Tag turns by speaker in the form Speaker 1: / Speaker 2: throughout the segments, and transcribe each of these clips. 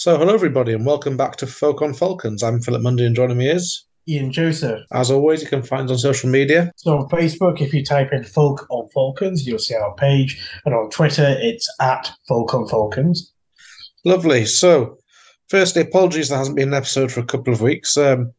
Speaker 1: So, hello everybody, and welcome back to Folk on Falcons. I'm Philip Mundy, and joining me is
Speaker 2: Ian Joseph.
Speaker 1: As always, you can find us on social media.
Speaker 2: So on Facebook, if you type in Folk on Falcons, you'll see our page, and on Twitter, it's at Folk on Falcons.
Speaker 1: Lovely. So, firstly, apologies there hasn't been an episode for a couple of weeks. Um,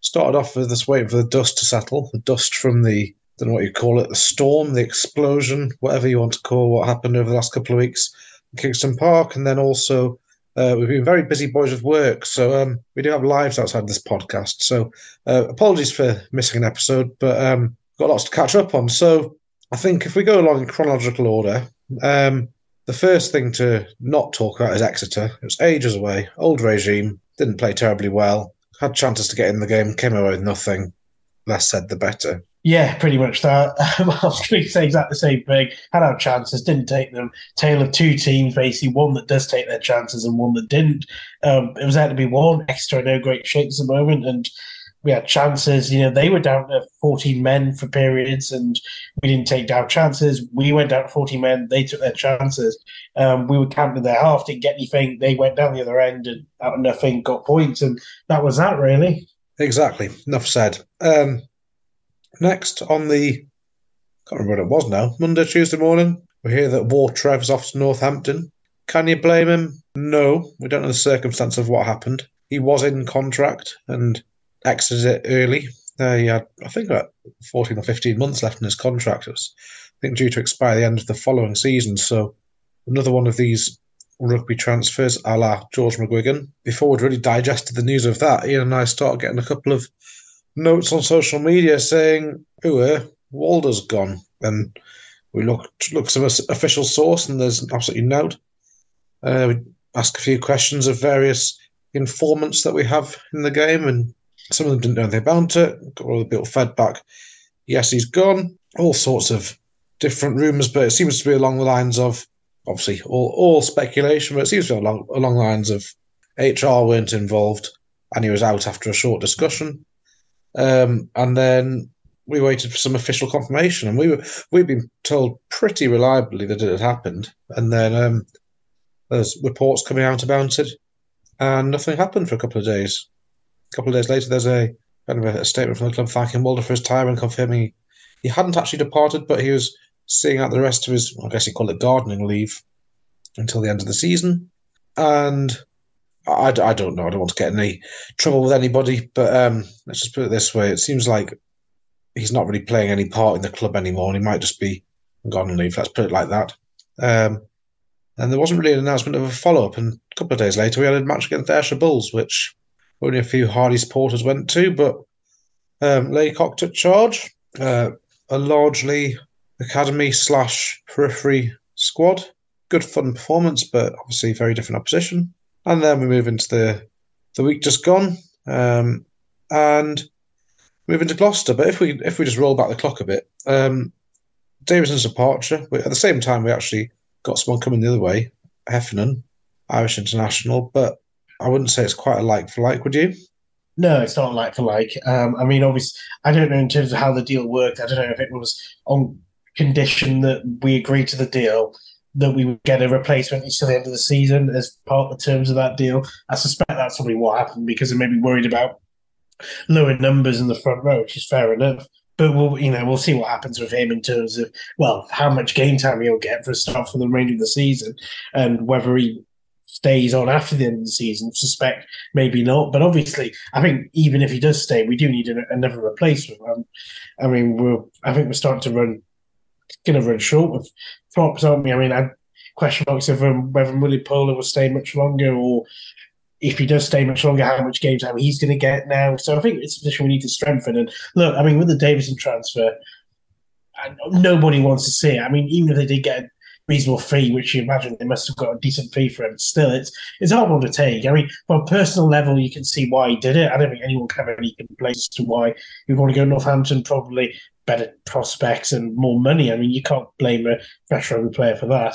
Speaker 1: started off with this waiting for the dust to settle, the dust from the I don't know what you call it, the storm, the explosion, whatever you want to call what happened over the last couple of weeks in Kingston Park, and then also uh, we've been very busy boys with work, so um, we do have lives outside this podcast. So uh, apologies for missing an episode, but um, got lots to catch up on. So I think if we go along in chronological order, um, the first thing to not talk about is Exeter. It was ages away, old regime, didn't play terribly well, had chances to get in the game, came away with nothing. Less said, the better.
Speaker 2: Yeah, pretty much that. I was going to say exactly the same thing. Had our chances, didn't take them. Tale of two teams, basically one that does take their chances and one that didn't. Um, it was out to be one. Exeter no great shakes at the moment, and we had chances. You know, they were down to 14 men for periods, and we didn't take down chances. We went down to 14 men. They took their chances. Um, we were camping their half, didn't get anything. They went down the other end and out of nothing got points, and that was that really.
Speaker 1: Exactly. Enough said. Um, Next, on the, can't remember what it was now, Monday, Tuesday morning, we hear that War Trev's off to Northampton. Can you blame him? No, we don't know the circumstance of what happened. He was in contract and exited it early. Uh, he had, I think, about 14 or 15 months left in his contract. It was, I think, due to expire the end of the following season. So, another one of these rugby transfers a la George McGuigan. Before we'd really digested the news of that, Ian and I started getting a couple of notes on social media saying, "Oh, uh, Walder's gone," and we look look some official source, and there's absolutely no. Uh, we ask a few questions of various informants that we have in the game, and some of them didn't know anything about it. Got all the bit fed back. Yes, he's gone. All sorts of different rumours, but it seems to be along the lines of obviously all, all speculation, but it seems to be along along the lines of HR weren't involved and he was out after a short discussion. Um, and then we waited for some official confirmation, and we were we've been told pretty reliably that it had happened. And then um, there's reports coming out about it, and nothing happened for a couple of days. A couple of days later, there's a kind of a, statement from the club thanking Walder for his time and confirming he hadn't actually departed, but he was seeing out the rest of his, I guess he called it gardening leave, until the end of the season. And I, I don't know. I don't want to get any trouble with anybody, but um, let's just put it this way: it seems like he's not really playing any part in the club anymore, and he might just be gone and leave. Let's put it like that. Um, and there wasn't really an announcement of a follow up. And a couple of days later, we had a match against the Ayrshire Bulls, which only a few Hardy supporters went to, but um, Laycock took charge. Uh, a largely academy slash periphery squad. Good fun performance, but obviously very different opposition. And then we move into the the week just gone, um, and move into Gloucester. But if we if we just roll back the clock a bit, um, departure. At the same time, we actually got someone coming the other way, Heffernan, Irish international. But I wouldn't say it's quite a like for like. Would you?
Speaker 2: No, it's not like for like. Um, I mean, obviously, I don't know in terms of how the deal worked. I don't know if it was on condition that we agreed to the deal that we would get a replacement until the end of the season as part of the terms of that deal. I suspect that's probably what happened because they may be worried about lower numbers in the front row, which is fair enough. But we'll, you know, we'll see what happens with him in terms of well, how much game time he'll get for a start for the remainder of the season, and whether he stays on after the end of the season. Suspect maybe not, but obviously, I think even if he does stay, we do need another replacement. Um, I mean, we're I think we're starting to run going to run short of props, aren't we? I mean, I question marks um, whether Willie Pola will stay much longer or if he does stay much longer, how much game time he's going to get now. So I think it's a position we need to strengthen. And look, I mean, with the Davison transfer, nobody wants to see it. I mean, even if they did get a reasonable fee, which you imagine they must have got a decent fee for him, still, it's it's hard one to take. I mean, from a personal level, you can see why he did it. I don't think anyone can have any complaints to why he would want to go to Northampton. Probably better prospects and more money. I mean, you can't blame a fresh rugby player for that.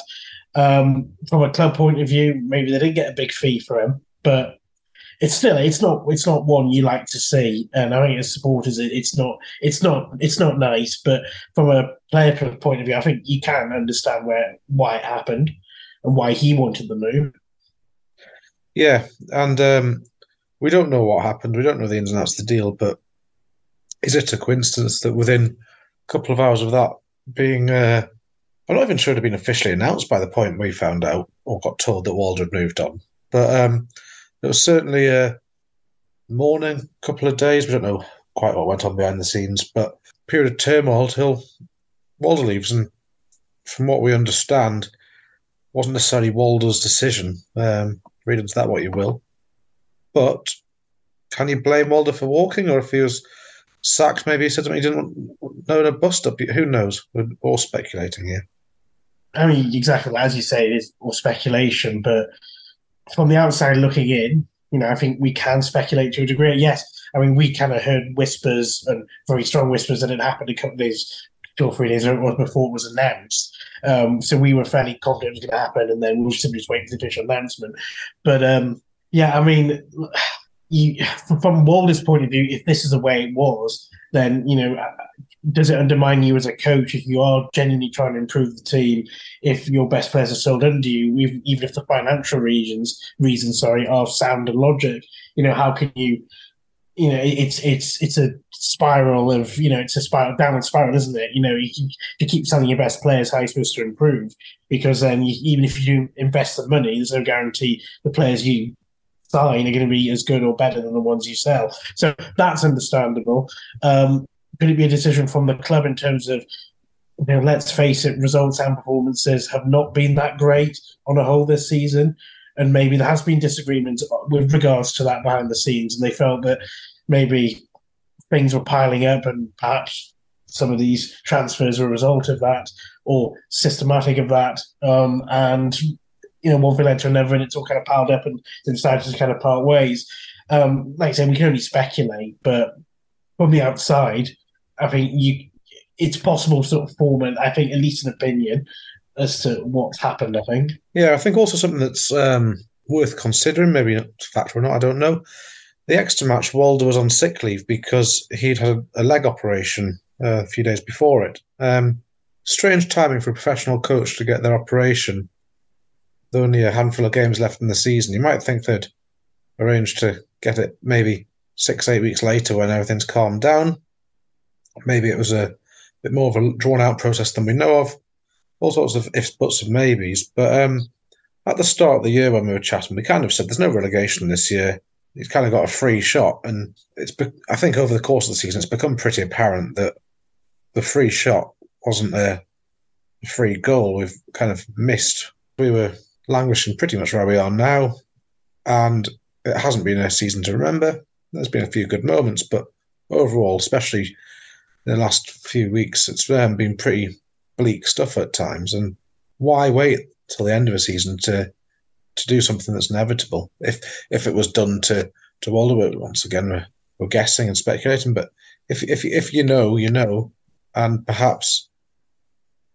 Speaker 2: Um, from a club point of view, maybe they didn't get a big fee for him, but it's still it's not it's not one you like to see. And I think as supporters, it's not it's not it's not nice. But from a player point of view, I think you can understand where why it happened and why he wanted the move.
Speaker 1: Yeah, and um, we don't know what happened. We don't know the ins and outs of the deal, but is it a coincidence that within a couple of hours of that being, uh, I'm not even sure it had been officially announced by the point we found out or got told that Walder had moved on, but um, it was certainly a morning, couple of days. We don't know quite what went on behind the scenes, but period of turmoil till Walder leaves, and from what we understand, wasn't necessarily Walder's decision. Um, read into that what you will. But can you blame Walder for walking, or if he was sacked, maybe he said something he didn't know in a bust up? Who knows? We're all speculating here.
Speaker 2: I mean, exactly as you say, it is all speculation, but from the outside looking in, you know, I think we can speculate to a degree. Yes, I mean, we kind of heard whispers and very strong whispers that it happened a couple of days, two or three days before it was announced. Um, so we were fairly confident it was going to happen, and then we will simply just wait for the official announcement. But um, yeah, I mean, you, from Walder's point of view, if this is the way it was, then you know, does it undermine you as a coach if you are genuinely trying to improve the team? If your best players are sold under you, even if the financial reasons, reasons, sorry, are sound and logic, you know, how can you? You know, it's it's it's a spiral of you know it's a spiral downward spiral, isn't it? You know, you, you keep selling your best players, how are you supposed to improve? Because then you, even if you invest the money, there's no guarantee the players you sign are going to be as good or better than the ones you sell. So that's understandable. Um, could it be a decision from the club in terms of, you know, let's face it, results and performances have not been that great on a whole this season, and maybe there has been disagreement with regards to that behind the scenes, and they felt that maybe things were piling up, and perhaps some of these transfers were a result of that or systematic of that, um, and you know, one thing led to another, and it's all kind of piled up, and they decided to kind of part ways. Um, like I said, we can only speculate, but from the outside, I think you it's possible to sort of form an, I think, at least an opinion as to what's happened. I think.
Speaker 1: Yeah, I think also something that's um, worth considering, maybe not fact or not, I don't know. The Exeter match, Walder was on sick leave because he'd had a leg operation uh, a few days before it. Um, strange timing for a professional coach to get their operation. Only a handful of games left in the season, you might think they'd arrange to get it maybe six, eight weeks later when everything's calmed down. Maybe it was a bit more of a drawn out process than we know of. All sorts of ifs, buts, and maybes. But um, at the start of the year when we were chatting, we kind of said there's no relegation this year. He's kind of got a free shot, and it's. Be- I think over the course of the season, it's become pretty apparent that the free shot wasn't a free goal. We've kind of missed. We were languishing pretty much where we are now, and it hasn't been a season to remember. There's been a few good moments, but overall, especially the last few weeks, it's um, been pretty bleak stuff at times. And why wait till the end of a season to to do something that's inevitable? If if it was done to to Walder, once again we're, we're guessing and speculating. But if if if you know, you know, and perhaps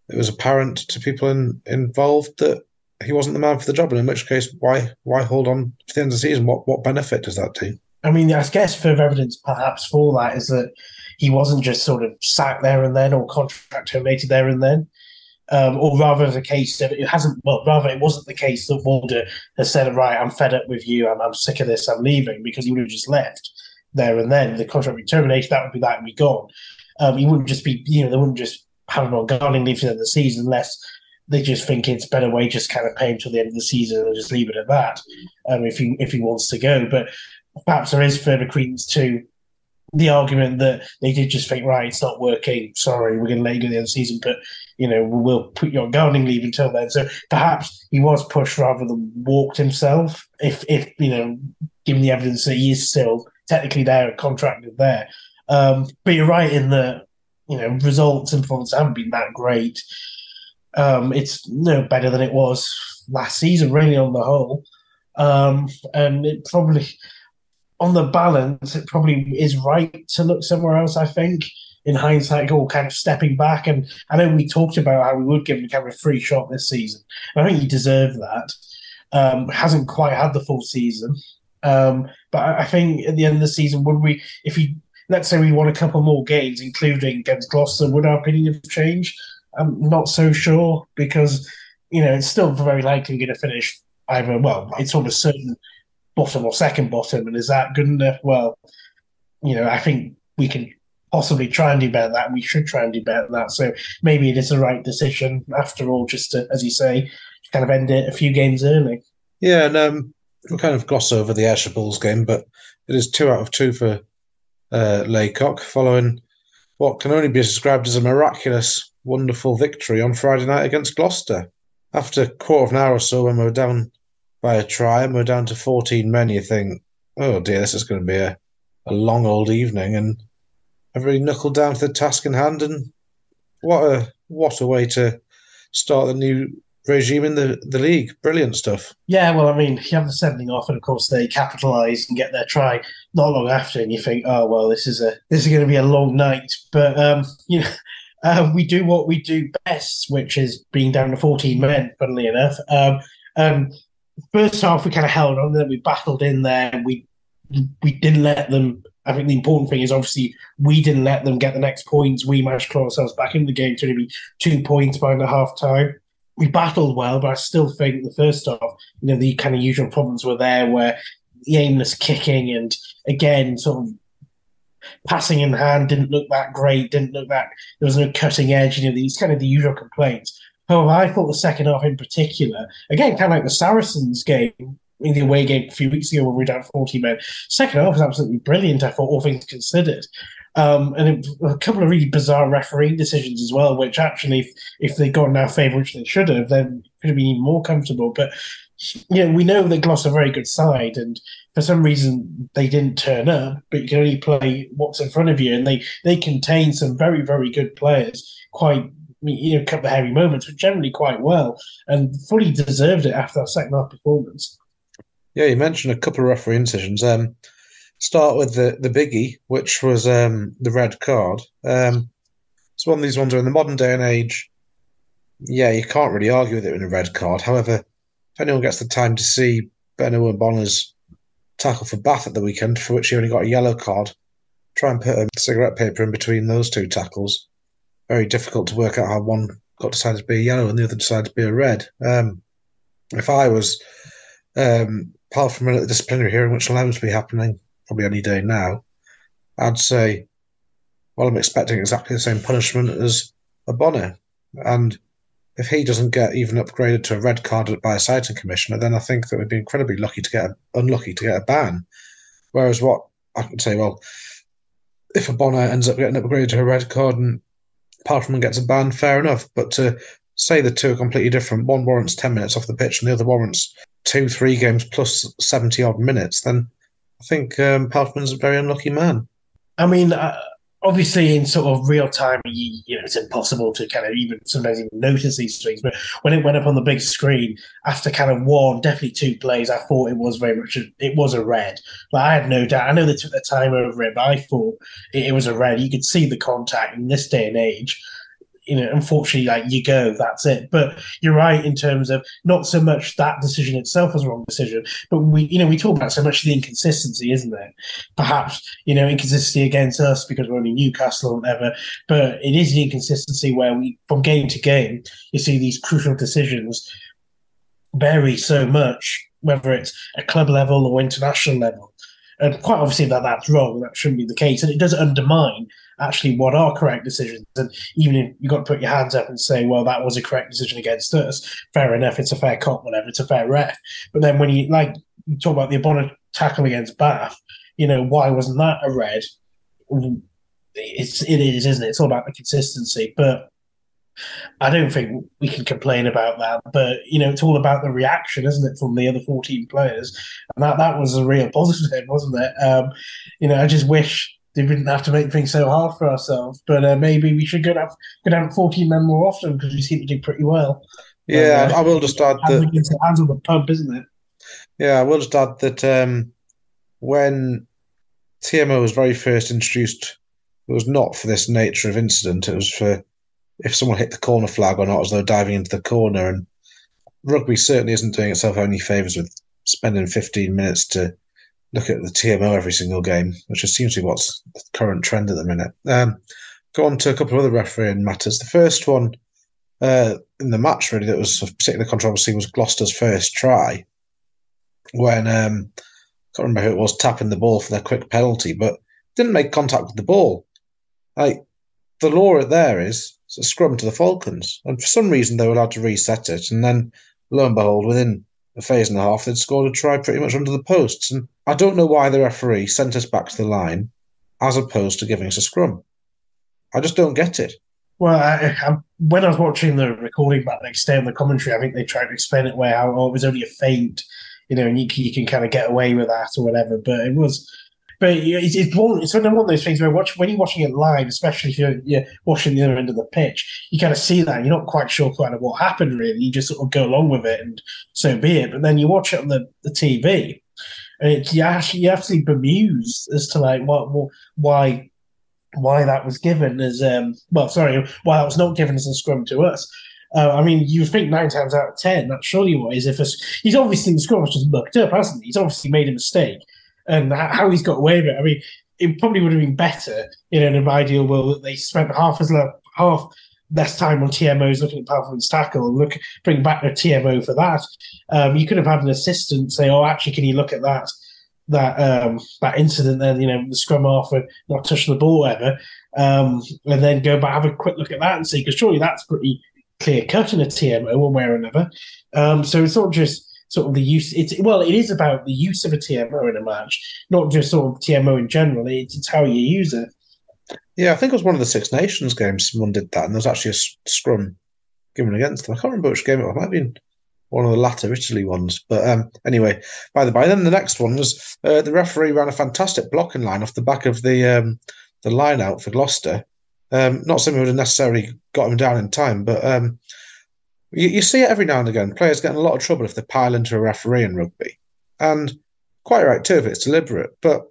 Speaker 1: it was apparent to people in, involved that he wasn't the man for the job, and in which case, why why hold on to the end of the season? What what benefit does that do?
Speaker 2: I mean, I guess further evidence perhaps for that is that he wasn't just sort of sacked there and then or contract terminated there and then. Um, or rather, the case that it hasn't. Well, rather, it wasn't the case that Walder has said, "Right, I'm fed up with you. I'm, I'm sick of this. I'm leaving," because he would have just left there and then. The contract would be terminated. That would be that and be gone. Um, he wouldn't just be. You know, they wouldn't just have him on gardening leave for the end of the season unless they just think it's better way just kind of pay him till the end of the season and just leave it at that. Um, if he if he wants to go, but perhaps there is further credence to the argument that they did just think, right, it's not working. Sorry, we're going to let you go the end of the season, but you know we'll put you on gardening leave until then. So perhaps he was pushed rather than walked himself. If if you know, given the evidence that he is still technically there contracted there. Um, but you're right in that you know results and performance haven't been that great. Um, it's no better than it was last season, really on the whole, um, and it probably on the balance, it probably is right to look somewhere else. I think in hindsight, all kind of stepping back. And I know we talked about how we would give him kind of a free shot this season. I think he deserved that. Um, hasn't quite had the full season, um, but I think at the end of the season, would we, if he, let's say we won a couple more games, including against Gloucester, would our opinion have changed? I'm not so sure because you know it's still very likely going to finish either. Well, it's almost certain bottom or second bottom, and is that good enough? Well, you know, I think we can possibly try and do better that. We should try and do better that. So maybe it is the right decision after all, just to, as you say, kind of end it a few games early.
Speaker 1: Yeah, and um, we'll kind of gloss over the Ayrshire Bulls game, but it is two out of two for uh, Laycock following what can only be described as a miraculous, wonderful victory on Friday night against Gloucester. After a quarter of an hour or so, when we were down by a try and we we're down to 14 men, you think, oh dear, this is going to be a, a long old evening. And everybody knuckled down to the task in hand. And what a what a way to start the new regime in the, the league. Brilliant stuff.
Speaker 2: Yeah, well, I mean, you have the sending off, and of course they capitalise and get their try not long after, and you think, oh well, this is a this is going to be a long night. But um, you know, uh, we do what we do best, which is being down to fourteen men. Funnily enough, um, um, first half we kind of held on, then we battled in there. We we didn't let them. I think the important thing is obviously we didn't let them get the next points. We managed to claw ourselves back in the game to be two points by the half time we battled well, but I still think the first half, you know, the kind of usual problems were there where the aimless kicking and again, sort of passing in hand didn't look that great, didn't look that there was no cutting edge, you know, these kind of the usual complaints. However, I thought the second half in particular, again, kind of like the Saracens game in the away game a few weeks ago when we were down 40 men. Second half was absolutely brilliant, I thought, all things considered. Um, and it, a couple of really bizarre refereeing decisions as well, which actually, if, if they got in our favour, which they should have, then could have been even more comfortable. But you know, we know that Gloss are a very good side, and for some reason they didn't turn up. But you can only play what's in front of you, and they they contain some very very good players. Quite you know, a couple of hairy moments, but generally quite well, and fully deserved it after that second half performance.
Speaker 1: Yeah, you mentioned a couple of referee decisions. Um, start with the the biggie, which was um, the red card. Um, it's one of these ones where in the modern day and age, yeah, you can't really argue with it in a red card. However, if anyone gets the time to see Beno Obano's tackle for Bath at the weekend, for which he only got a yellow card, try and put a cigarette paper in between those two tackles. Very difficult to work out how one got decided to be a yellow and the other decided to be a red. Um, if I was um, apart from a disciplinary hearing, which allows to be happening probably any day now, I'd say, well, I'm expecting exactly the same punishment as Obano. And if he doesn't get even upgraded to a red card by a citing commissioner, then I think that we'd be incredibly lucky to get a, unlucky to get a ban. Whereas what I could say, well, if Obano ends up getting upgraded to a red card and Palfreyman gets a ban, fair enough. But to say the two are completely different, one warrants 10 minutes off the pitch and the other warrants two, three games plus 70 odd minutes, then I think um, Palfreyman's a very unlucky man.
Speaker 2: I mean, uh, obviously, in sort of real time, you, you, know, it's impossible to kind of even sometimes even notice these things. But when it went up on the big screen after kind of one, definitely two plays, I thought it was very much a, it was a red. But I had no doubt. I know they took the time over it, but I thought it, it was a red. You could see the contact in this day and age you know, unfortunately, like you go, that's it. But you're right in terms of not so much that decision itself as a wrong decision, but we, you know, we talk about so much the inconsistency, isn't there? Perhaps, you know, inconsistency against us because we're only Newcastle or whatever, but it is the inconsistency where we, from game to game, you see these crucial decisions vary so much, whether it's a club level or international level. And quite obviously that that's wrong, that shouldn't be the case. And it does undermine actually what are correct decisions. And even if you've got to put your hands up and say, well, that was a correct decision against us, fair enough, it's a fair cop, whatever, it's a fair ref. But then when you like you talk about the opponent tackle against Bath, you know, why wasn't that a red? It's it is, isn't it? It's all about the consistency. But I don't think we can complain about that. But you know, it's all about the reaction, isn't it, from the other fourteen players? And that that was a real positive, wasn't it? Um, you know, I just wish they didn't have to make things so hard for ourselves. But uh, maybe we should go down, go down 14 men more often because we seem to do pretty well.
Speaker 1: Yeah, uh, I will just add that.
Speaker 2: It's the hands of the pump, isn't it?
Speaker 1: Yeah, I will just add that um, when TMO was very first introduced, it was not for this nature of incident. It was for if someone hit the corner flag or not, as though diving into the corner. And rugby certainly isn't doing itself any favours with spending 15 minutes to look at the TMO every single game, which seems to be what's the current trend at the minute. Um, go on to a couple of other refereeing matters. The first one uh, in the match, really, that was of particular controversy was Gloucester's first try when um, can't remember who it was tapping the ball for their quick penalty, but didn't make contact with the ball. Like the law there is it's a scrum to the Falcons, and for some reason they were allowed to reset it, and then lo and behold, within a phase and a half, they'd scored a try pretty much under the posts. And I don't know why the referee sent us back to the line as opposed to giving us a scrum. I just don't get it.
Speaker 2: Well, I, I, when I was watching the recording back next day on the commentary, I think they tried to explain it where how oh, it was only a feint, you know, and you, you can kind of get away with that or whatever. But it was, but it's, it's one it's one of those things where watch, when you're watching it live, especially if you're, you're watching the other end of the pitch, you kind of see that you're not quite sure kind of what happened. Really, you just sort of go along with it, and so be it. But then you watch it on the, the TV, and it, you actually you actually bemused as to like what, what why why that was given as um well sorry why that was not given as a scrum to us. Uh, I mean, you think nine times out of ten that's surely what is if a, he's obviously the scrum was just mucked up, hasn't he? He's obviously made a mistake, and how he's got away with it. I mean, it probably would have been better, you know, in an ideal world that they spent half as lo- half less time on TMOs looking at performance tackle and look bring back the TMO for that. Um, you could have had an assistant say, "Oh, actually, can you look at that?" that um, that incident there, you know, the scrum off and not touching the ball ever, um, and then go back have a quick look at that and see because surely that's pretty clear cut in a TMO one way or another. Um, so it's not just sort of the use. It's well, it is about the use of a TMO in a match, not just sort of TMO in general. It's, it's how you use it.
Speaker 1: Yeah, I think it was one of the Six Nations games. Someone did that, and there was actually a scrum given against them. I can't remember which game it was. It might have been one of the latter Italy ones. But um, anyway, by the by, then the next one was uh, the referee ran a fantastic blocking line off the back of the um, the line out for Gloucester. Um, not something would have necessarily got him down in time, but um, you, you, see it every now and again. Players get in a lot of trouble if they pile into a referee in rugby, and quite right too if it's deliberate. But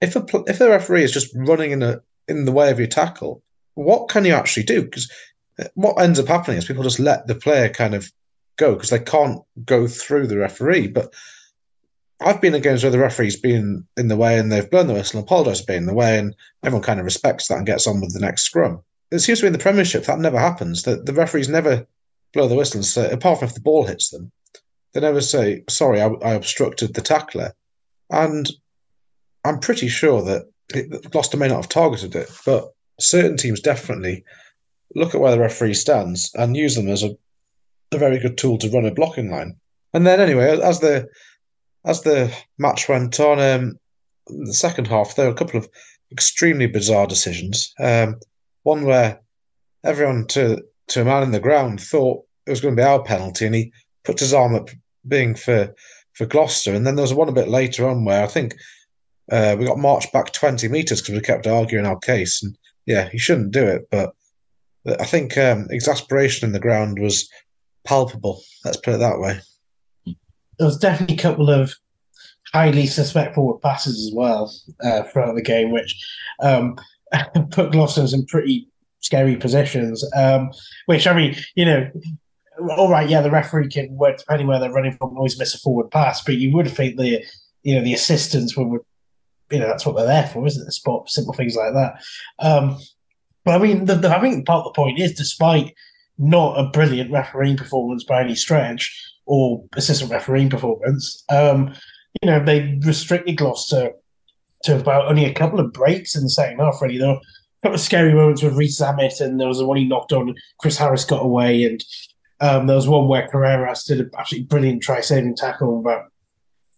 Speaker 1: if a if the referee is just running in a in the way of your tackle, what can you actually do? Because uh, what ends up happening is people just let the player kind of go because they can't go through the referee. But I've been in games where the referee's been in the way and they've blown the whistle and apologised for being in the way, and everyone kind of respects that and gets on with the next scrum. It seems to be in the Premiership that never happens. That the referees never blow the whistle and say, apart from if the ball hits them, they never say, "Sorry, I, I obstructed the tackler." And I'm pretty sure that it, Gloucester may not have targeted it, but certain teams definitely look at where the referee stands and use them as a a very good tool to run a blocking line. And then anyway, as the as the match went on, um, the second half there were a couple of extremely bizarre decisions. Um, one where everyone to to a man in the ground thought it was going to be our penalty, and he put his arm up, being for for Gloucester. And then there was one a bit later on where I think uh, we got marched back twenty meters because we kept arguing our case. And yeah, he shouldn't do it, but I think um, exasperation in the ground was palpable. Let's put it that way.
Speaker 2: There was definitely a couple of highly suspect forward passes as well uh, throughout the game, which um, put Gloucester in pretty scary positions. Um, which I mean, you know, all right, yeah, the referee can, work depending where they're running from, always miss a forward pass, but you would think the, you know, the assistants would, you know, that's what they're there for, isn't it? The spot simple things like that. Um, but I mean, the, the, I think part of the point is, despite not a brilliant refereeing performance by any stretch or assistant refereeing performance. Um, you know, they restricted Gloucester to about only a couple of breaks in the second half, really. A couple of scary moments with Rees-Zammit, and there was the one he knocked on, Chris Harris got away, and um, there was one where Carreras did an absolutely brilliant try saving tackle about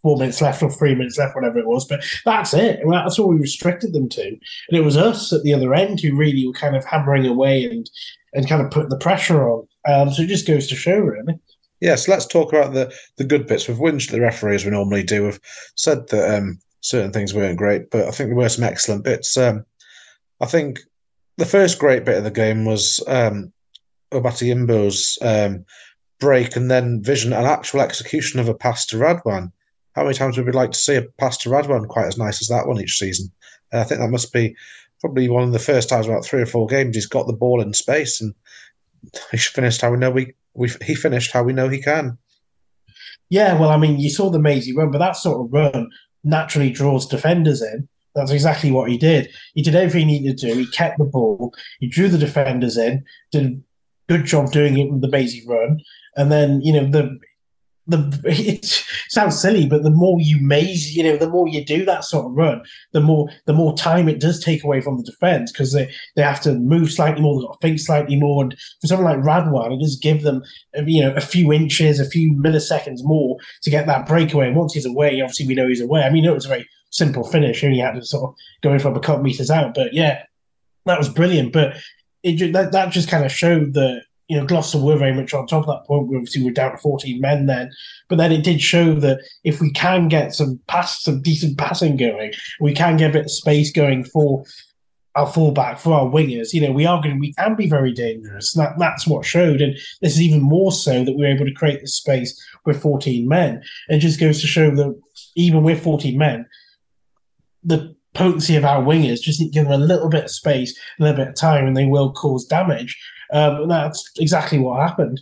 Speaker 2: four minutes left or three minutes left, whatever it was. But that's it. That's all we restricted them to. And it was us at the other end who really were kind of hammering away and and kind of putting the pressure on. Um, so it just goes to show, really.
Speaker 1: Yes, let's talk about the, the good bits. We've whinged the referee as we normally do. We've said that um, certain things weren't great, but I think there were some excellent bits. Um, I think the first great bit of the game was um, Yimbo's um, break and then vision and actual execution of a pass to Radwan. How many times would we like to see a pass to Radwan quite as nice as that one each season? And I think that must be probably one of the first times about three or four games he's got the ball in space and he finished how we know we, we he finished how we know he can.
Speaker 2: Yeah, well, I mean, you saw the mazy run, but that sort of run naturally draws defenders in. That's exactly what he did. He did everything he needed to do. He kept the ball. He drew the defenders in. Did a good job doing it with the mazy run. And then, you know, the the it sounds silly, but the more you maze, you know, the more you do that sort of run, the more the more time it does take away from the defense because they, they have to move slightly more, they've got to think slightly more. And for someone like Radwan, it does give them you know a few inches, a few milliseconds more to get that breakaway. And once he's away, obviously we know he's away. I mean, it was a very simple finish, only had to sort of go in from a couple meters out. But yeah, that was brilliant. But it that, that just kind of showed that you know, Gloucester were very much on top of that point. We obviously were down to 14 men then. But then it did show that if we can get some pass, some decent passing going, we can get a bit of space going for our fullback, for our wingers, you know, we are going to, we can be very dangerous. That, that's what showed. And this is even more so that we are able to create this space with 14 men. It just goes to show that even with 14 men, the potency of our wingers just give them a little bit of space, a little bit of time, and they will cause damage. Um, and that's exactly what happened.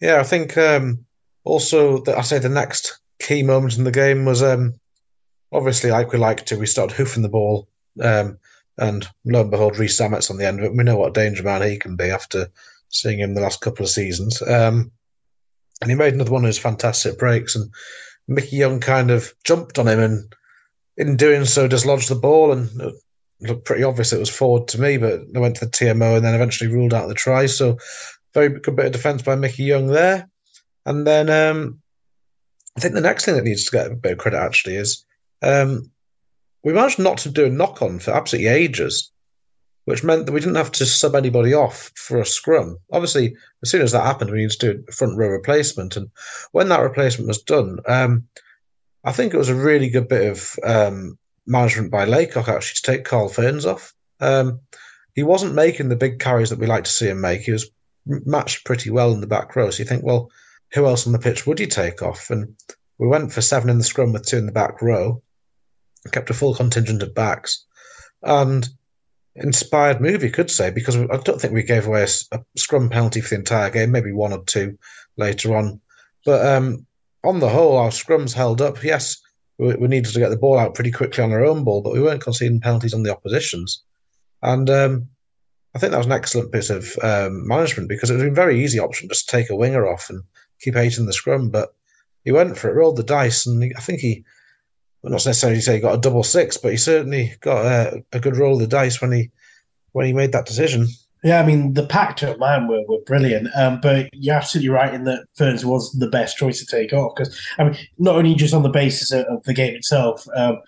Speaker 1: Yeah, I think um, also that I say the next key moment in the game was um, obviously like we like to, we started hoofing the ball, um, and lo and behold, Rees-Zammit's on the end of it. We know what a danger man he can be after seeing him the last couple of seasons. Um, and he made another one of his fantastic breaks, and Mickey Young kind of jumped on him and in doing so dislodged the ball and looked pretty obvious it was forward to me, but they went to the TMO and then eventually ruled out the try. So very good bit of defence by Mickey Young there. And then um, I think the next thing that needs to get a bit of credit actually is um, we managed not to do a knock on for absolutely ages, which meant that we didn't have to sub anybody off for a scrum. Obviously, as soon as that happened, we needed to do a front row replacement. And when that replacement was done, um, I think it was a really good bit of um, management by Laycock actually to take Carl Fearns off. Um, he wasn't making the big carries that we like to see him make. He was matched pretty well in the back row. So you think, well, who else on the pitch would you take off? And we went for seven in the scrum with two in the back row, kept a full contingent of backs, and inspired move, you could say, because I don't think we gave away a, a scrum penalty for the entire game, maybe one or two later on. But um, on the whole, our scrums held up. Yes, we, we, needed to get the ball out pretty quickly on our own ball, but we weren't conceding penalties on the opposition's. And um, I think that was an excellent bit of um, management because it would was a very easy option just to take a winger off and keep in the scrum. But he went for it, rolled the dice, and he, I think he, well, not necessarily say he got a double six, but he certainly got a, a good roll of the dice when he when he made that decision.
Speaker 2: Yeah, I mean the pack man were, were brilliant, um, but you're absolutely right in that Fearns was the best choice to take off because I mean not only just on the basis of, of the game itself, um,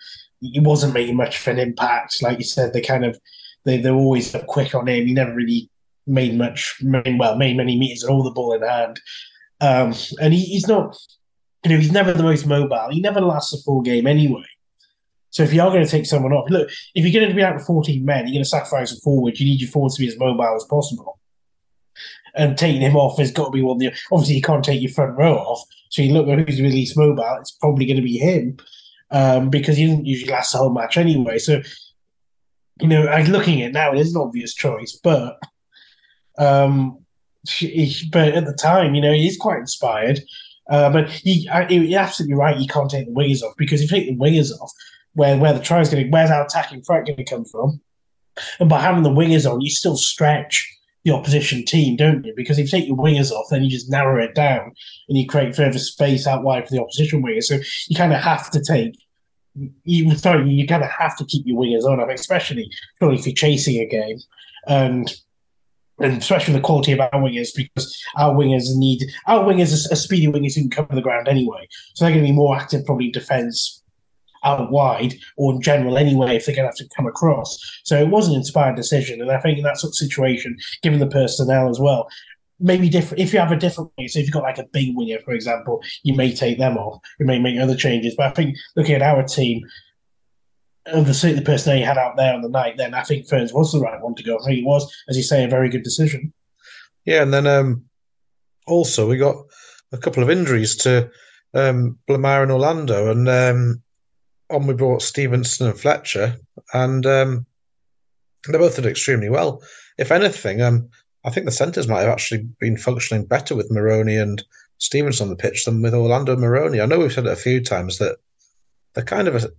Speaker 2: he wasn't making much of an impact. Like you said, they kind of they they're always quick on him. He never really made much, made, well, made many meters and all the ball in hand, um, and he, he's not, you know, he's never the most mobile. He never lasts a full game anyway. So if you are going to take someone off, look, if you're going to be out with 14 men, you're going to sacrifice a forward. You need your forwards to be as mobile as possible. And taking him off has got to be one. Of the, obviously, you can't take your front row off. So you look at who's the least mobile. It's probably going to be him um, because he doesn't usually last the whole match anyway. So you know, I'm looking at now, it is an obvious choice, but um, but at the time, you know, he's quite inspired. Uh, but he, you're absolutely right. You can't take the wingers off because if you take the wingers off, where where the try is going to, where's our attacking threat going to come from? And by having the wingers on, you still stretch the opposition team, don't you? Because if you take your wingers off, then you just narrow it down and you create further space out wide for the opposition wingers. So you kind of have to take. You sorry, you kind of have to keep your wingers on. Especially if you're chasing a game, and and especially the quality of our wingers because our wingers need our wingers are, are speedy wingers who can cover the ground anyway, so they're going to be more active probably in defence out wide or in general anyway if they're going to have to come across. So it was an inspired decision, and I think in that sort of situation, given the personnel as well, maybe different. If you have a different way, so if you've got like a big winger, for example, you may take them off. You may make other changes. But I think looking at our team. Of the the personnel you had out there on the night, then I think Fearns was the right one to go. I think it was, as you say, a very good decision.
Speaker 1: Yeah, and then um, also we got a couple of injuries to um, Blamire and Orlando, and um, on we brought Stevenson and Fletcher, and um, they both did extremely well. If anything, um, I think the centres might have actually been functioning better with Moroni and Stevenson on the pitch than with Orlando and Moroni. I know we've said it a few times that they're kind of a,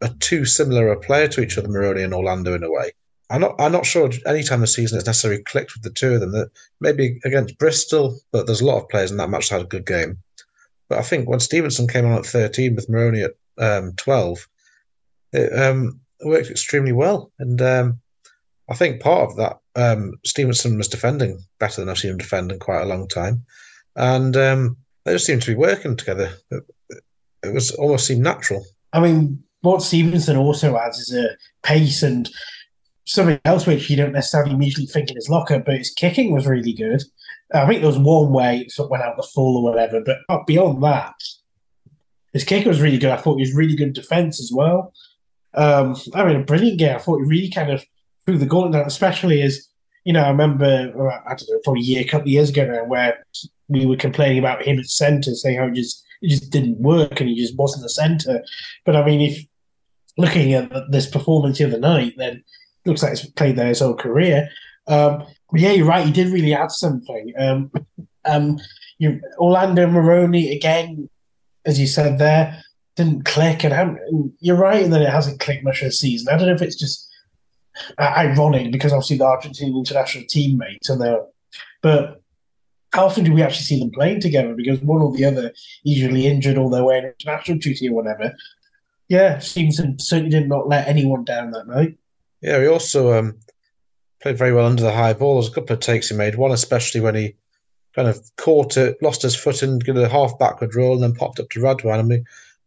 Speaker 1: a too similar a player to each other, Moroni and Orlando, in a way. I'm not. I'm not sure. Any time this season it's necessarily clicked with the two of them. That maybe against Bristol, but there's a lot of players in that match that had a good game. But I think when Stevenson came on at 13 with Moroni at um, 12, it um, worked extremely well. And um, I think part of that, um, Stevenson was defending better than I've seen him defend in quite a long time. And um, they just seemed to be working together. It, it was almost seemed natural.
Speaker 2: I mean, what Stevenson also adds is a pace and something else which you don't necessarily immediately think in his locker, but his kicking was really good. I think there was one way it sort of went out the full or whatever, but beyond that, his kicker was really good. I thought he was really good defense as well. Um, I mean, a brilliant game. I thought he really kind of threw the gauntlet down, especially as, you know, I remember, I don't know, probably a year, a couple of years ago now, where we were complaining about him at centre, saying how it just, it just didn't work and he just wasn't the centre. But I mean, if looking at this performance the other night, then looks like he's played there his whole career. Um, yeah, you're right. He did really add something. Um, um, you, Orlando Moroni again, as you said there, didn't click, and, and you're right in that it hasn't clicked much this season. I don't know if it's just uh, ironic because obviously the Argentine international teammates and they're, but how often do we actually see them playing together? Because one or the other usually injured or they're wearing international duty or whatever. Yeah, Stevenson certainly did not let anyone down that night.
Speaker 1: Yeah, he also um, played very well under the high ball. There's a couple of takes he made. One especially when he kind of caught it, lost his foot and did a half backward roll, and then popped up to Radwan, and we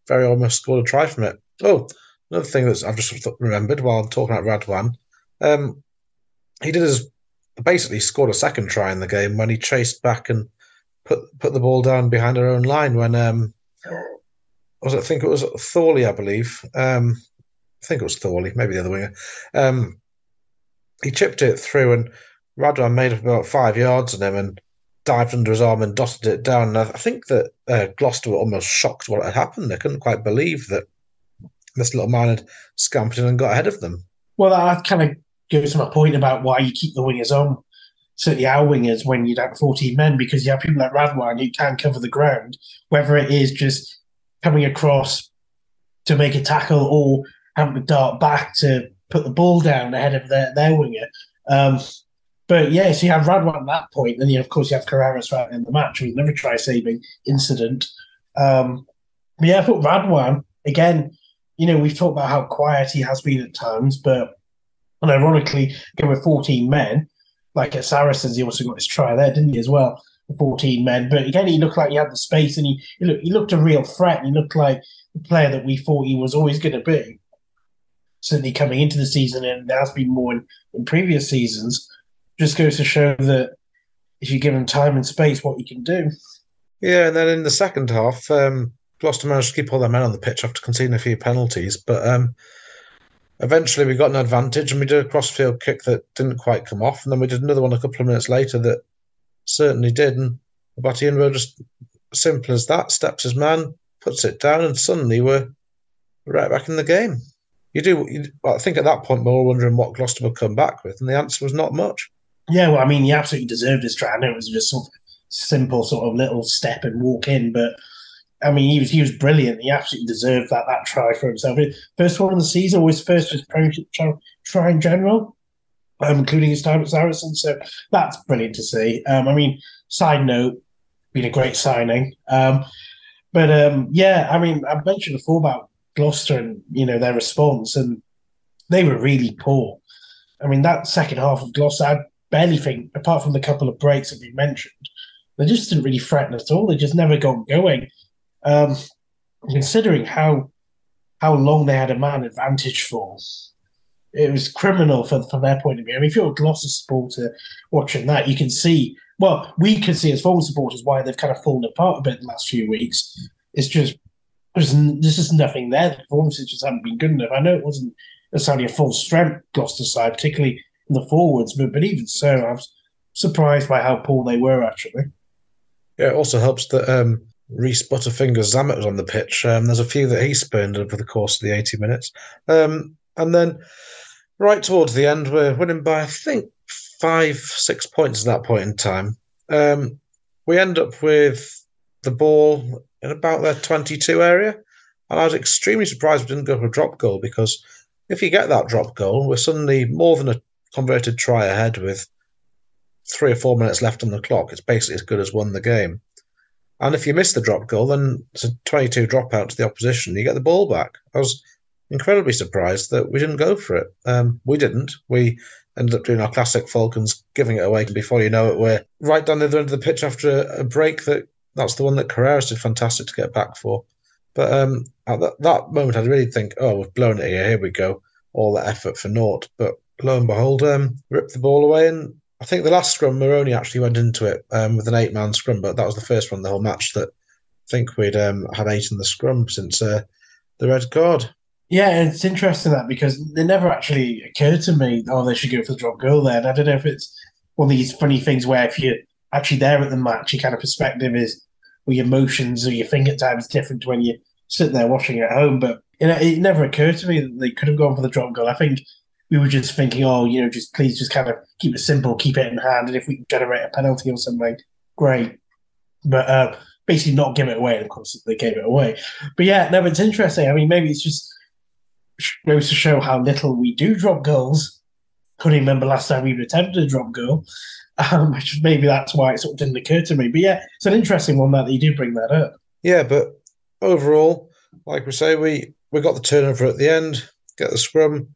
Speaker 1: very almost scored a try from it. Oh, another thing that I've just remembered while I'm talking about Radwan, um, he did his basically scored a second try in the game when he chased back and put put the ball down behind our own line when um, was it, I think it was Thorley, I believe. Um, I think it was Thorley, maybe the other winger. Um, he chipped it through, and Radwan made about five yards on him and dived under his arm and dotted it down. And I think that uh, Gloucester were almost shocked what had happened. They couldn't quite believe that this little man had scampered in and got ahead of them.
Speaker 2: Well, that kind of goes to my point about why you keep the wingers on. Certainly, our wingers when you have 14 men, because you have people like Radwan who can cover the ground, whether it is just coming across to make a tackle or having to dart back to put the ball down ahead of their, their winger. Um, but yeah, so you have Radwan at that point, and you of course you have Carreras right in the match with another try saving incident. Um, but yeah, I thought Radwan again. You know, we've talked about how quiet he has been at times, but and ironically, again with 14 men, like at Saracens, he also got his try there, didn't he, as well? 14 men. But again, he looked like he had the space and he, he, looked, he looked a real threat. He looked like the player that we thought he was always going to be certainly coming into the season, and there has been more in, in previous seasons, just goes to show that if you give them time and space, what you can do.
Speaker 1: Yeah, and then in the second half, um, Gloucester managed to keep all their men on the pitch after conceding a few penalties, but um, eventually we got an advantage and we did a crossfield kick that didn't quite come off, and then we did another one a couple of minutes later that certainly did, and Obatoyinbo just simple as that steps his man, puts it down, and suddenly we're right back in the game you do. You, I think at that point we were wondering what Gloucester would come back with, and the answer was not much.
Speaker 2: Yeah, well, I mean, he absolutely deserved his try. I know it was just sort of simple, sort of little step and walk in, but I mean, he was he was brilliant. He absolutely deserved that that try for himself. First one of the season, or his first Premiership try, try in general, um, including his time at Saracen. So that's brilliant to see. Um, I mean, side note, been a great signing. Um, but um, yeah, I mean, I mentioned before about Gloucester and you know their response, and they were really poor. I mean, that second half of Gloucester, barely think, apart from the couple of breaks that we mentioned, they just didn't really threaten at all. They just never got going. Um, considering how how long they had a man advantage for, it was criminal for, from their point of view. I mean, if you're a Gloucester supporter watching that, you can see. Well, we can see as Fulham supporters why they've kind of fallen apart a bit in the last few weeks. It's just there's, there's just nothing there. The performances just haven't been good enough. I know it wasn't necessarily a full strength Gloucester side, particularly the forwards, but, but even so, I was surprised by how poor they were actually.
Speaker 1: Yeah, it also helps that um, Rees Butterfingers Zammit was on the pitch. Um, there's a few that he spurned over the course of the 80 minutes. Um, and then right towards the end, we're winning by, I think, five, six points at that point in time. Um, we end up with the ball in about their 22 area. And I was extremely surprised we didn't go for a drop goal because if you get that drop goal, we're suddenly more than a converted try ahead with three or four minutes left on the clock. It's basically as good as won the game. And if you miss the drop goal, then it's a 22 dropout to the opposition. You get the ball back. I was incredibly surprised that we didn't go for it. Um, we didn't. We ended up doing our classic Falcons, giving it away. And before you know it, we're right down the other end of the pitch after a, break. That that's the one that Carreras did fantastic to get back for. But um, at that, that moment, I really think, oh, we've blown it here. Here we go. All that effort for naught. But lo and behold, um, ripped the ball away. And I think the last scrum, Moroni actually went into it um, with an eight man scrum, but that was the first one the whole match that I think we'd um, had eight in the scrum since uh, the red card.
Speaker 2: Yeah, it's interesting that because it never actually occurred to me, oh, they should go for the drop goal there. And I don't know if it's one of these funny things where if you're actually there at the match, your kind of perspective is, or your emotions or your finger time different to when you're sitting there watching at home. But you know, it never occurred to me that they could have gone for the drop goal. I think we were just thinking, oh, you know, just please just kind of keep it simple, keep it in hand, and if we generate a penalty or something, great. But uh, basically not give it away, and of course they gave it away. But yeah, no, it's interesting. I mean, maybe it's just goes to show how little we do drop goals. Couldn't remember last time we even attempted a drop goal. Um, maybe that's why it sort of didn't occur to me. But yeah, it's an interesting one that you do bring that up.
Speaker 1: Yeah, but overall, like we say, we we got the turnover at the end, get the scrum,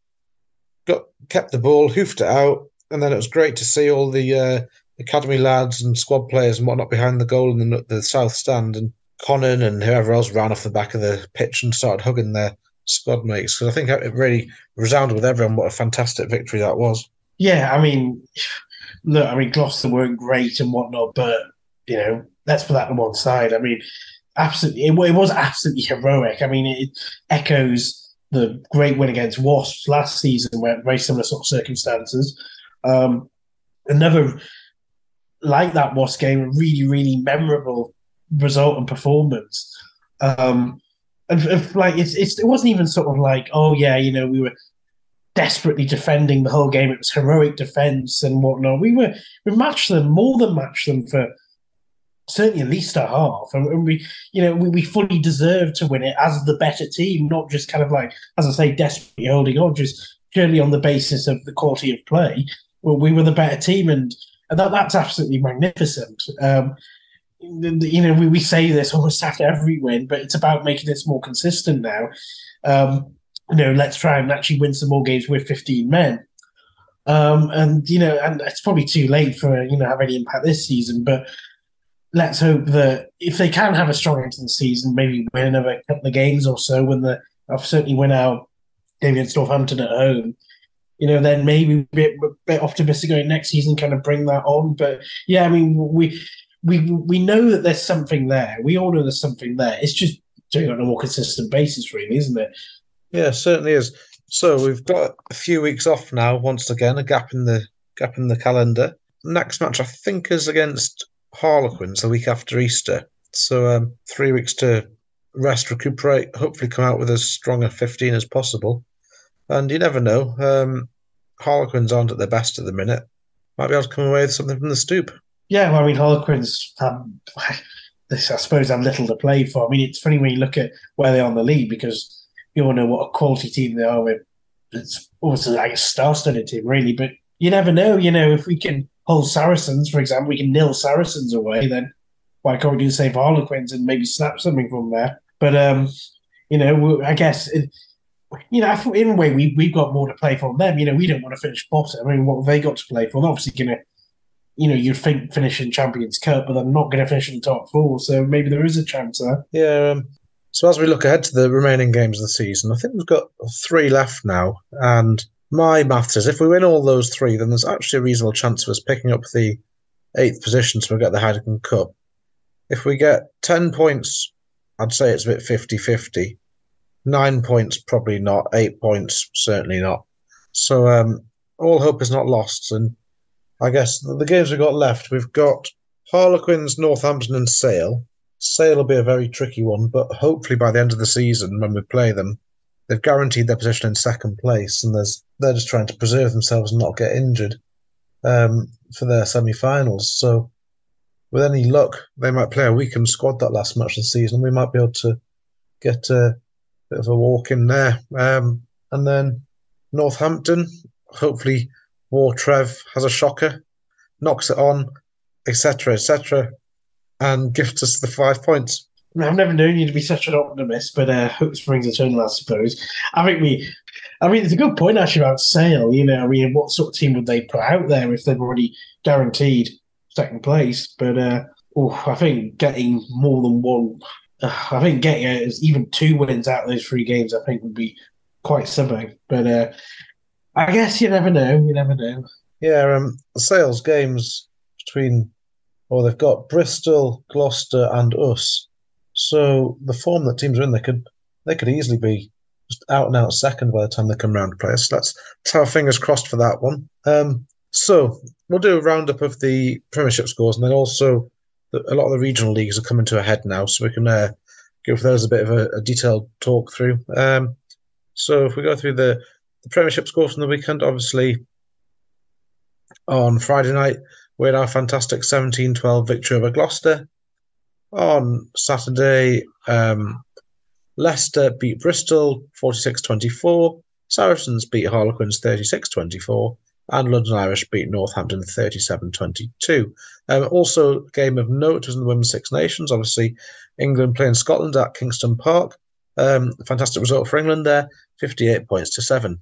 Speaker 1: got kept the ball, hoofed it out, and then it was great to see all the uh, academy lads and squad players and whatnot behind the goal in the, the south stand, and Conan and whoever else ran off the back of the pitch and started hugging their squad mates because I think it really resounded with everyone what a fantastic victory that was.
Speaker 2: Yeah, I mean, look, I mean, Gloucester weren't great and whatnot, but you know, let's put that on one side. I mean, absolutely, it, it was absolutely heroic. I mean, it echoes the great win against Wasps last season, where very similar sort of circumstances. Um, another like that Wasps game, a really, really memorable result and performance. Um, and, like it's, it's, it wasn't even sort of like, oh yeah, you know, we were desperately defending the whole game. It was heroic defense and whatnot. We were we matched them more than matched them for certainly at least a half, and, we, you know, we, we fully deserve to win it as the better team, not just kind of like, as I say, desperately holding on, just purely on the basis of the quality of play. Well, we were the better team, and, and that, that's absolutely magnificent. Um, you know, we, we say this almost after every win, but it's about making this more consistent now. Um, you know, let's try and actually win some more games with 15 men. Um, and you know, and it's probably too late for you know have any impact this season. But let's hope that if they can have a strong end to the season, maybe win another couple of games or so, when the I've certainly win out game against Northampton at home, you know, then maybe a bit, a bit optimistic going next season, kind of bring that on. But yeah, I mean, we we we know that there's something there. We all know there's something there. It's just doing it on a more consistent basis, really, isn't it?
Speaker 1: Yeah, certainly is. So we've got a few weeks off now. Once again, a gap in the gap in the calendar. Next match, I think, is against Harlequins the week after Easter. So um, three weeks to rest, recuperate, hopefully come out with as strong a 15 as possible. And you never know. Um, Harlequins aren't at their best at the minute. Might be able to come away with something from the stoop.
Speaker 2: Yeah, well, I mean, Harlequins have, this, I suppose, have little to play for. I mean, it's funny when you look at where they are in the league because you all know what a quality team they are with. It's almost like a star-studded team, really. But you never know. You know, if we can hold Saracens, for example, we can nil Saracens away, then why can't we do the same for Harlequins and maybe snap something from there? But um, you know, I guess it, you know, in a way, we we've got more to play for them. You know, we don't want to finish bottom. I mean, what they got to play for? They're obviously going to, you know, you'd think finish in Champions Cup, but they're not going to finish in the top four. So maybe there is a chance there.
Speaker 1: Yeah. Um, so as we look ahead to the remaining games of the season, I think we've got three left now, and my math says if we win all those three, then there's actually a reasonable chance of us picking up the eighth position so we get the Heineken Cup. If we get 10 points, I'd say it's a bit 50 50. Nine points, probably not. Eight points, certainly not. So um, all hope is not lost. And I guess the games we've got left, we've got Harlequins, Northampton, and Sale. Sale will be a very tricky one, but hopefully by the end of the season, when we play them, they've guaranteed their position in second place, and there's they're just trying to preserve themselves and not get injured um, for their semi-finals. So, with any luck, they might play a weakened squad that last match of the season. We might be able to get a bit of a walk in there, um, and then Northampton. Hopefully, War Trev has a shocker, knocks it on, etc., etc. and gift us the five points.
Speaker 2: I've never known you to be such an optimist, but uh, hope springs eternal, I suppose. I think we, I mean, it's a good point actually about Sale. You know, I mean, what sort of team would they put out there if they've already guaranteed second place? But uh, oh, I think getting more than one, uh, I think getting uh, even two wins out of those three games, I think would be quite something. But uh, I guess you never know. You never know.
Speaker 1: Yeah, um, Sales games between, well, they've got Bristol, Gloucester, and us. So the form that teams are in, they could they could easily be just out and out second by the time they come round to play us. Let's, let's have our fingers crossed for that one. Um, so we'll do a roundup of the Premiership scores, and then also the, a lot of the regional leagues are coming to a head now, so we can uh, give those a bit of a, a detailed talk through. Um, so if we go through the, the Premiership scores from the weekend, obviously on Friday night, we had our fantastic 17 12 victory over Gloucester. On Saturday, um, Leicester beat Bristol 46 24. Saracens beat Harlequins 36 24. And London Irish beat Northampton 37 22. Um, also, game of note was in the Women's Six Nations. Obviously, England playing Scotland at Kingston Park. Um, fantastic result for England there 58 points to 7.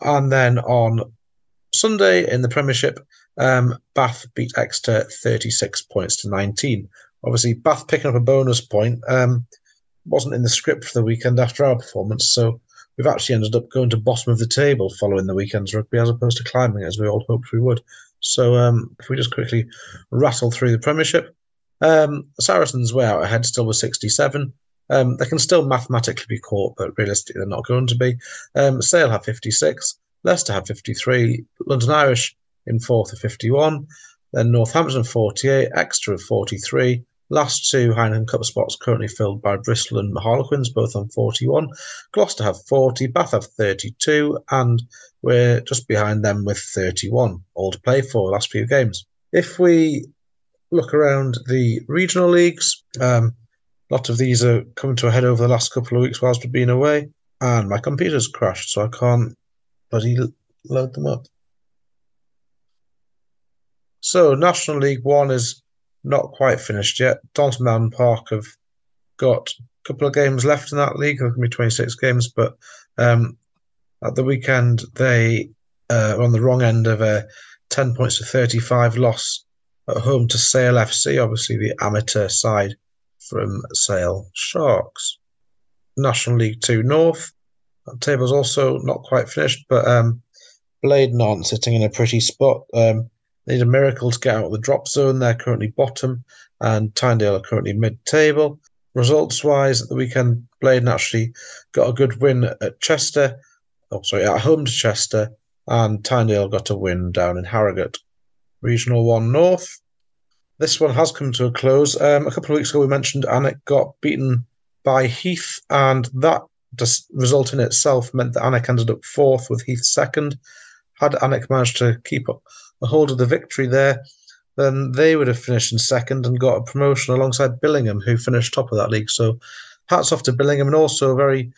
Speaker 1: And then on Sunday in the Premiership, um, Bath beat Exeter 36 points to 19. Obviously, Bath picking up a bonus point um, wasn't in the script for the weekend after our performance, so we've actually ended up going to bottom of the table following the weekend's rugby as opposed to climbing as we all hoped we would. So um, if we just quickly rattle through the Premiership, um, Saracens way out ahead still with 67. Um, they can still mathematically be caught, but realistically they're not going to be. Um, Sale have 56. Leicester have 53, London Irish in fourth with 51, then Northampton 48, Exeter 43. Last two Heineken Cup spots currently filled by Bristol and Harlequins, both on 41. Gloucester have 40, Bath have 32, and we're just behind them with 31, all to play for last few games. If we look around the regional leagues, um, a lot of these are coming to a head over the last couple of weeks whilst we've been away, and my computer's crashed, so I can't bloody load them up. So National League One is not quite finished yet. Darlington Mowden Park have got a couple of games left in that league. There can be 26 games, but um, at the weekend they uh, were on the wrong end of a 10 points to 35 loss at home to Sale FC, obviously the amateur side from Sale Sharks. National League Two North table's also not quite finished, but um, Blaydon aren't sitting in a pretty spot. Um, they need a miracle to get out of the drop zone. They're currently bottom, and Tynedale are currently mid-table. Results-wise, at the weekend, Blaydon actually got a good win at Chester. Oh, sorry, at home to Chester, and Tynedale got a win down in Harrogate. Regional One North. This one has come to a close. Um, a couple of weeks ago, we mentioned Alnwick got beaten by Heath, and that result in itself meant that Alnwick ended up fourth with Heath second. Had Alnwick managed to keep a hold of the victory there, then they would have finished in second and got a promotion alongside Billingham, who finished top of that league. So hats off to Billingham and also a very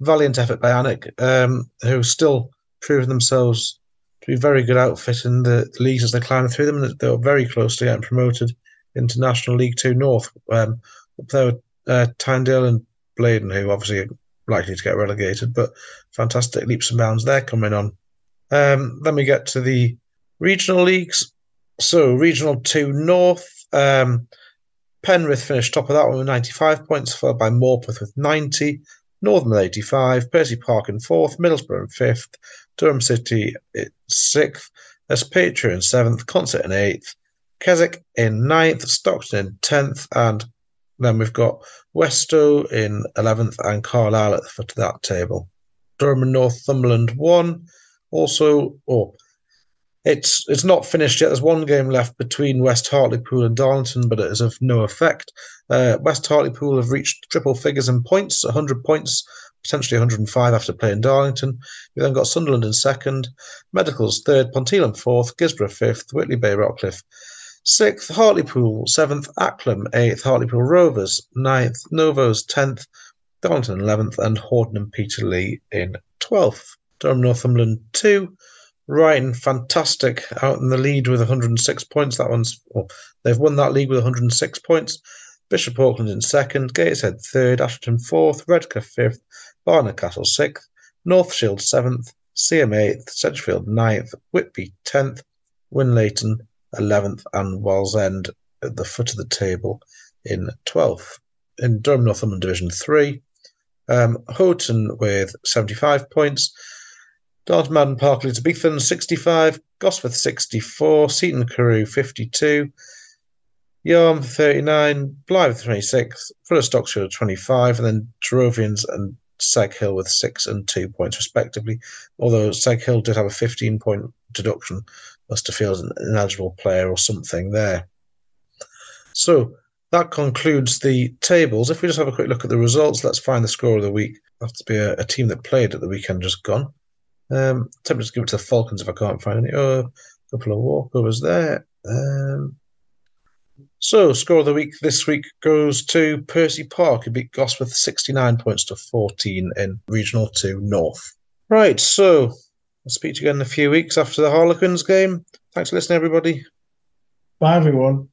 Speaker 1: valiant effort by Alnwick, um, who still proven themselves to be very good outfit in the, leagues as they climb through them. They were very close to getting promoted into National League Two North. Um, up there with uh, Tynedale and Blaydon, who obviously are likely to get relegated, but fantastic leaps and bounds there coming on. Um, then we get to the regional leagues. So, Regional 2 North, um, Penrith finished top of that one with 95 points, followed by Morpeth with 90, Northern with 85, Percy Park in fourth, Middlesbrough in fifth, Durham City in sixth, Aspatria in seventh, Consett in eighth, Keswick in ninth, Stockton in tenth, and then we've got Westoe in 11th and Carlisle at the foot of that table. Durham and Northumberland won. Also, oh, it's it's not finished yet. There's one game left between West Hartlepool and Darlington, but it is of no effect. Uh, West Hartlepool have reached triple figures in points, 100 points, potentially 105 after playing Darlington. We then got Sunderland in second, Medicals third, Ponteland fourth, Guisborough fifth, Whitley Bay Rockcliffe Sixth, Hartlepool. Seventh, Acklam. Eighth, Hartlepool Rovers. Ninth, Novos. Tenth, Darlington. Eleventh, and Horden and Peterlee in twelfth. Durham Northumberland two, Brighton, fantastic, out in the lead with 106 points. That one's well, they've won that league with 106 points. Bishop Auckland in second, Gateshead third, Ashton fourth, Redcar fifth, Barnard Castle sixth, North Shield seventh, Seaham eighth, Sedgefield ninth, Whitby tenth, Winlaton eleventh, and Wallsend at the foot of the table in twelfth. In Durham Northumberland Division Three, um, Houghton with 75 points. Dartmouth Madden Parkley to Beetham 65, Gosforth 64, Seaton Carew 52, Yarm 39, Blyth 26, Fuller Stockshire 25, and then Drovians and Seg Hill with 6 and 2 points respectively. Although Seg Hill did have a 15 point deduction, must have felt an ineligible player or something there. So that concludes the tables. If we just have a quick look at the results, let's find the score of the week. Have to be a, a team that played at the weekend just gone. Um, tempted to give it to the Falcons if I can't find any. Oh, a couple of walkovers there. Um, so, score of the week this week goes to Percy Park, who beat Gosforth 69 points to 14 in Regional 2 North. Right, so I'll speak to you again in a few weeks after the Harlequins game. Thanks for listening, everybody.
Speaker 2: Bye, everyone.